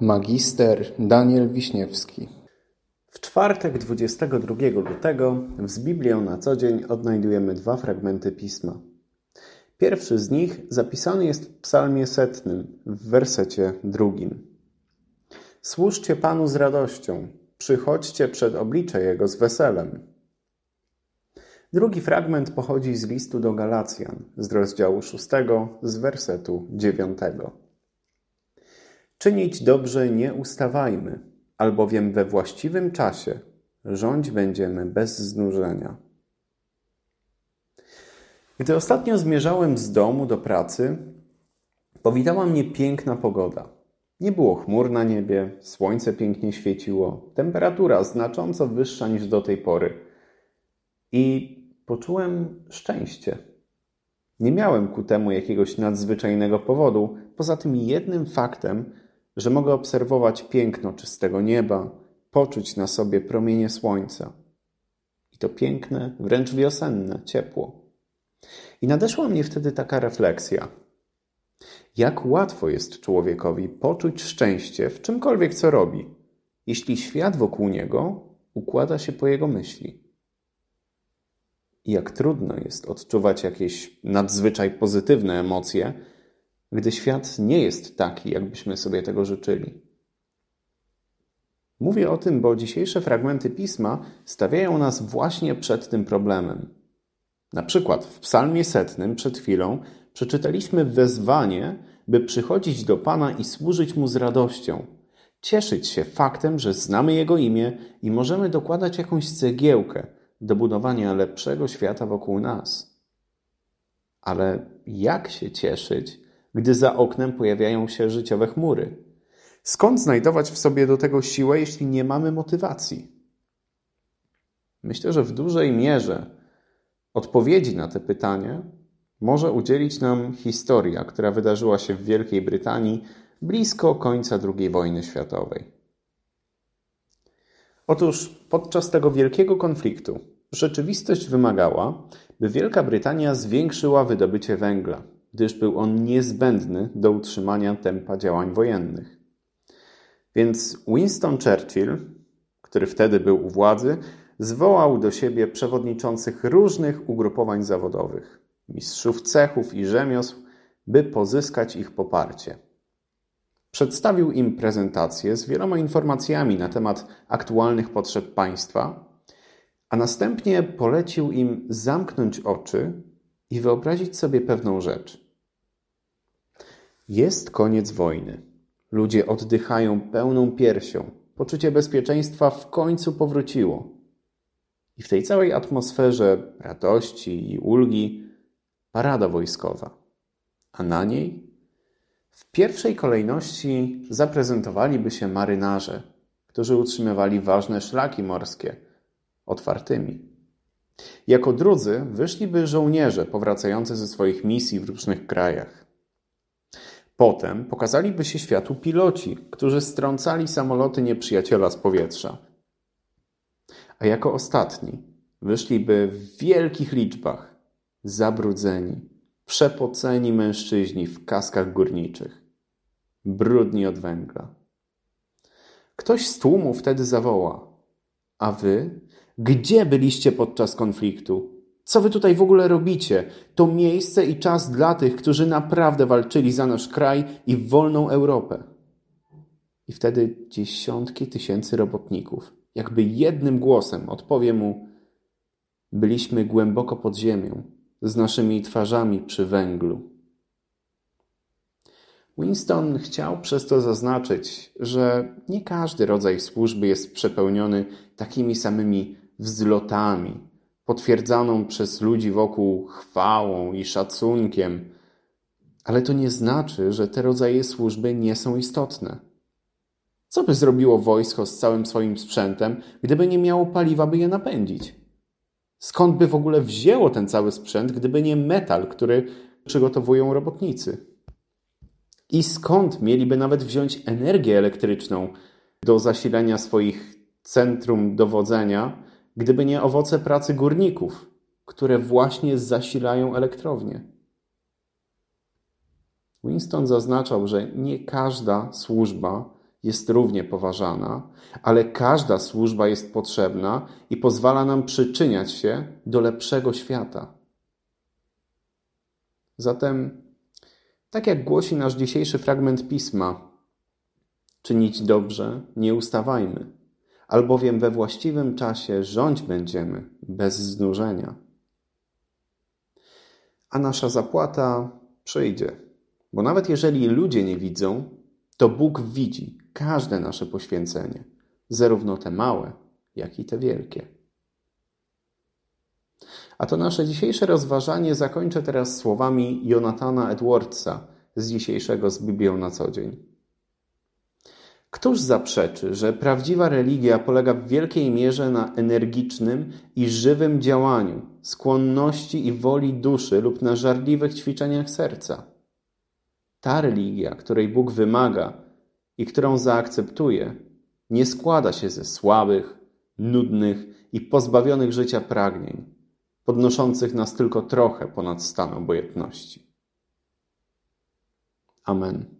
Magister Daniel Wiśniewski W czwartek 22 lutego z Biblią na co dzień odnajdujemy dwa fragmenty Pisma. Pierwszy z nich zapisany jest w psalmie setnym, w wersecie drugim. Służcie Panu z radością, przychodźcie przed oblicze Jego z weselem. Drugi fragment pochodzi z listu do Galacjan, z rozdziału 6, z wersetu 9. Czynić dobrze nie ustawajmy, albowiem we właściwym czasie rządź będziemy bez znużenia. Gdy ostatnio zmierzałem z domu do pracy, powitała mnie piękna pogoda. Nie było chmur na niebie, słońce pięknie świeciło, temperatura znacząco wyższa niż do tej pory. I poczułem szczęście. Nie miałem ku temu jakiegoś nadzwyczajnego powodu, poza tym jednym faktem, że mogę obserwować piękno czystego nieba, poczuć na sobie promienie słońca. I to piękne, wręcz wiosenne ciepło. I nadeszła mnie wtedy taka refleksja. Jak łatwo jest człowiekowi poczuć szczęście w czymkolwiek, co robi, jeśli świat wokół niego układa się po jego myśli. I jak trudno jest odczuwać jakieś nadzwyczaj pozytywne emocje, gdy świat nie jest taki, jakbyśmy sobie tego życzyli. Mówię o tym, bo dzisiejsze fragmenty pisma stawiają nas właśnie przed tym problemem. Na przykład w Psalmie setnym przed chwilą przeczytaliśmy wezwanie, by przychodzić do Pana i służyć Mu z radością, cieszyć się faktem, że znamy Jego imię i możemy dokładać jakąś cegiełkę do budowania lepszego świata wokół nas. Ale jak się cieszyć, gdy za oknem pojawiają się życiowe chmury? Skąd znajdować w sobie do tego siłę, jeśli nie mamy motywacji? Myślę, że w dużej mierze odpowiedzi na te pytanie może udzielić nam historia, która wydarzyła się w Wielkiej Brytanii blisko końca II wojny światowej. Otóż podczas tego wielkiego konfliktu rzeczywistość wymagała, by Wielka Brytania zwiększyła wydobycie węgla, gdyż był on niezbędny do utrzymania tempa działań wojennych. Więc Winston Churchill, który wtedy był u władzy, zwołał do siebie przewodniczących różnych ugrupowań zawodowych, mistrzów cechów i rzemiosł, by pozyskać ich poparcie. Przedstawił im prezentację z wieloma informacjami na temat aktualnych potrzeb państwa, a następnie polecił im zamknąć oczy i wyobrazić sobie pewną rzecz. Jest koniec wojny. Ludzie oddychają pełną piersią. Poczucie bezpieczeństwa w końcu powróciło. I w tej całej atmosferze radości i ulgi parada wojskowa. A na niej w pierwszej kolejności zaprezentowaliby się marynarze, którzy utrzymywali ważne szlaki morskie otwartymi. Jako drudzy wyszliby żołnierze powracający ze swoich misji w różnych krajach. Potem pokazaliby się światu piloci, którzy strącali samoloty nieprzyjaciela z powietrza. A jako ostatni wyszliby w wielkich liczbach zabrudzeni, przepoceni mężczyźni w kaskach górniczych, brudni od węgla. Ktoś z tłumu wtedy zawoła: A wy, gdzie byliście podczas konfliktu? Co wy tutaj w ogóle robicie? To miejsce i czas dla tych, którzy naprawdę walczyli za nasz kraj i wolną Europę. I wtedy dziesiątki tysięcy robotników, jakby jednym głosem odpowie mu: Byliśmy głęboko pod ziemią, z naszymi twarzami przy węglu. Winston chciał przez to zaznaczyć, że nie każdy rodzaj służby jest przepełniony takimi samymi wzlotami, potwierdzaną przez ludzi wokół chwałą i szacunkiem, ale to nie znaczy, że te rodzaje służby nie są istotne. Co by zrobiło wojsko z całym swoim sprzętem, gdyby nie miało paliwa, by je napędzić? Skąd by w ogóle wzięło ten cały sprzęt, gdyby nie metal, który przygotowują robotnicy? I skąd mieliby nawet wziąć energię elektryczną do zasilania swoich centrum dowodzenia, gdyby nie owoce pracy górników, które właśnie zasilają elektrownie. Winston zaznaczał, że nie każda służba jest równie poważana, ale każda służba jest potrzebna i pozwala nam przyczyniać się do lepszego świata. Zatem, tak jak głosi nasz dzisiejszy fragment pisma, czynić dobrze nie ustawajmy, albowiem we właściwym czasie rządź będziemy bez znużenia. A nasza zapłata przyjdzie, bo nawet jeżeli ludzie nie widzą, to Bóg widzi każde nasze poświęcenie, zarówno te małe, jak i te wielkie. A to nasze dzisiejsze rozważanie zakończę teraz słowami Jonathana Edwardsa z dzisiejszego z Biblią na co dzień. Któż zaprzeczy, że prawdziwa religia polega w wielkiej mierze na energicznym i żywym działaniu, skłonności i woli duszy lub na żarliwych ćwiczeniach serca? Ta religia, której Bóg wymaga i którą zaakceptuje, nie składa się ze słabych, nudnych i pozbawionych życia pragnień, podnoszących nas tylko trochę ponad stan obojętności. Amen.